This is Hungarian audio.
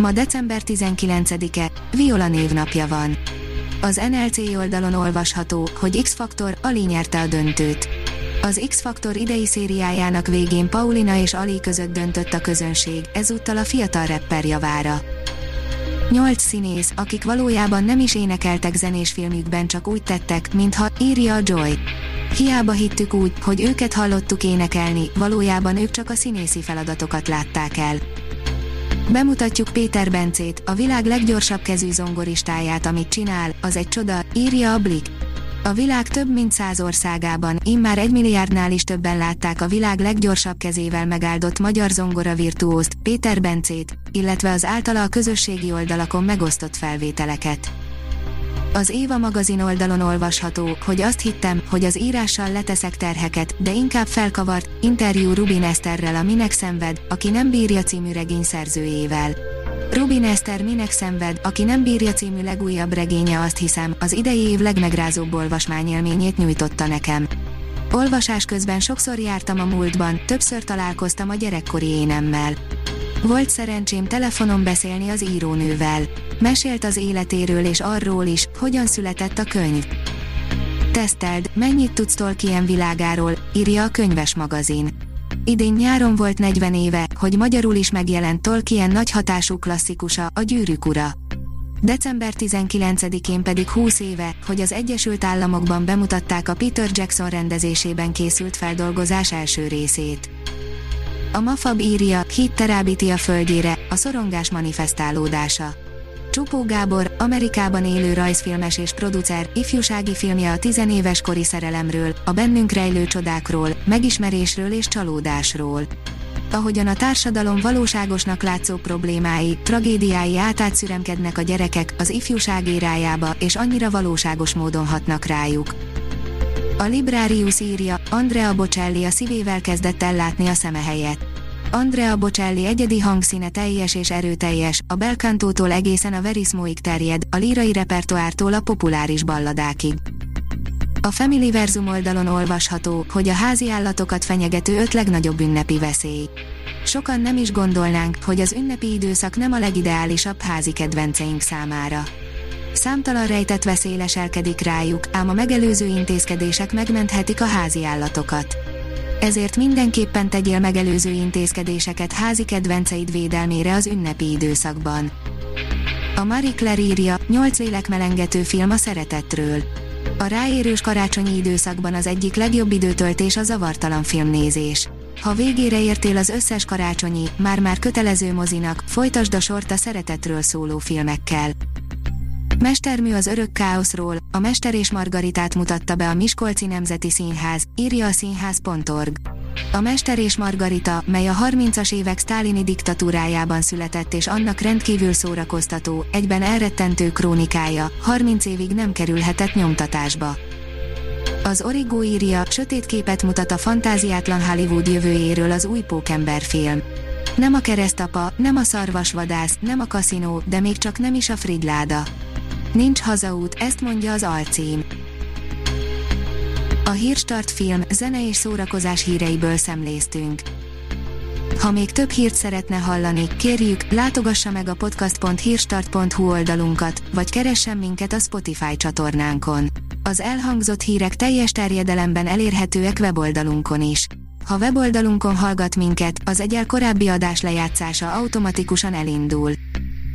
Ma december 19-e, Viola névnapja van. Az NLC oldalon olvasható, hogy X-Faktor, Ali nyerte a döntőt. Az X-Faktor idei szériájának végén Paulina és Ali között döntött a közönség, ezúttal a fiatal rapper javára. Nyolc színész, akik valójában nem is énekeltek zenés filmükben, csak úgy tettek, mintha, írja a Joy. Hiába hittük úgy, hogy őket hallottuk énekelni, valójában ők csak a színészi feladatokat látták el. Bemutatjuk Péter Bencét, a világ leggyorsabb kezű zongoristáját, amit csinál, az egy csoda, írja a Blik. A világ több mint száz országában, immár egy milliárdnál is többen látták a világ leggyorsabb kezével megáldott magyar zongora virtuózt, Péter Bencét, illetve az általa a közösségi oldalakon megosztott felvételeket. Az Éva magazin oldalon olvasható, hogy azt hittem, hogy az írással leteszek terheket, de inkább felkavart, interjú Rubin Eszterrel a Minek szenved, aki nem bírja című regény szerzőjével. Rubin Eszter Minek szenved, aki nem bírja című legújabb regénye azt hiszem, az idei év legmegrázóbb olvasmányélményét nyújtotta nekem. Olvasás közben sokszor jártam a múltban, többször találkoztam a gyerekkori énemmel. Volt szerencsém telefonon beszélni az írónővel. Mesélt az életéről és arról is, hogyan született a könyv. Teszteld, mennyit tudsz Tolkien világáról, írja a könyves magazin. Idén nyáron volt 40 éve, hogy magyarul is megjelent Tolkien nagy hatású klasszikusa, a Gyűrűk ura. December 19-én pedig 20 éve, hogy az Egyesült Államokban bemutatták a Peter Jackson rendezésében készült feldolgozás első részét. A Mafab írja, hit terábíti a földjére, a szorongás manifestálódása. Csupó Gábor, Amerikában élő rajzfilmes és producer, ifjúsági filmje a tizenéves kori szerelemről, a bennünk rejlő csodákról, megismerésről és csalódásról. Ahogyan a társadalom valóságosnak látszó problémái, tragédiái átátszüremkednek a gyerekek az ifjúság érájába, és annyira valóságos módon hatnak rájuk. A Librarius írja, Andrea Bocelli a szívével kezdett ellátni a szeme helyet. Andrea Bocelli egyedi hangszíne teljes és erőteljes, a belkantótól egészen a verismóig terjed, a lírai repertoártól a populáris balladákig. A Verzum oldalon olvasható, hogy a házi állatokat fenyegető öt legnagyobb ünnepi veszély. Sokan nem is gondolnánk, hogy az ünnepi időszak nem a legideálisabb házi kedvenceink számára. Számtalan rejtett veszély leselkedik rájuk, ám a megelőző intézkedések megmenthetik a házi állatokat ezért mindenképpen tegyél megelőző intézkedéseket házi kedvenceid védelmére az ünnepi időszakban. A Marie Claire írja, 8 lélekmelengető film a szeretetről. A ráérős karácsonyi időszakban az egyik legjobb időtöltés a zavartalan filmnézés. Ha végére értél az összes karácsonyi, már-már kötelező mozinak, folytasd a sort a szeretetről szóló filmekkel. Mestermű az örök káoszról, a Mester és Margaritát mutatta be a Miskolci Nemzeti Színház, írja a színház.org. A Mester és Margarita, mely a 30-as évek sztálini diktatúrájában született és annak rendkívül szórakoztató, egyben elrettentő krónikája, 30 évig nem kerülhetett nyomtatásba. Az Origo írja, sötét képet mutat a fantáziátlan Hollywood jövőjéről az új Pókember film. Nem a keresztapa, nem a szarvasvadász, nem a kaszinó, de még csak nem is a Fridláda. Nincs hazaút, ezt mondja az alcím. A Hírstart film, zene és szórakozás híreiből szemléztünk. Ha még több hírt szeretne hallani, kérjük, látogassa meg a podcast.hírstart.hu oldalunkat, vagy keressen minket a Spotify csatornánkon. Az elhangzott hírek teljes terjedelemben elérhetőek weboldalunkon is. Ha weboldalunkon hallgat minket, az egyel korábbi adás lejátszása automatikusan elindul.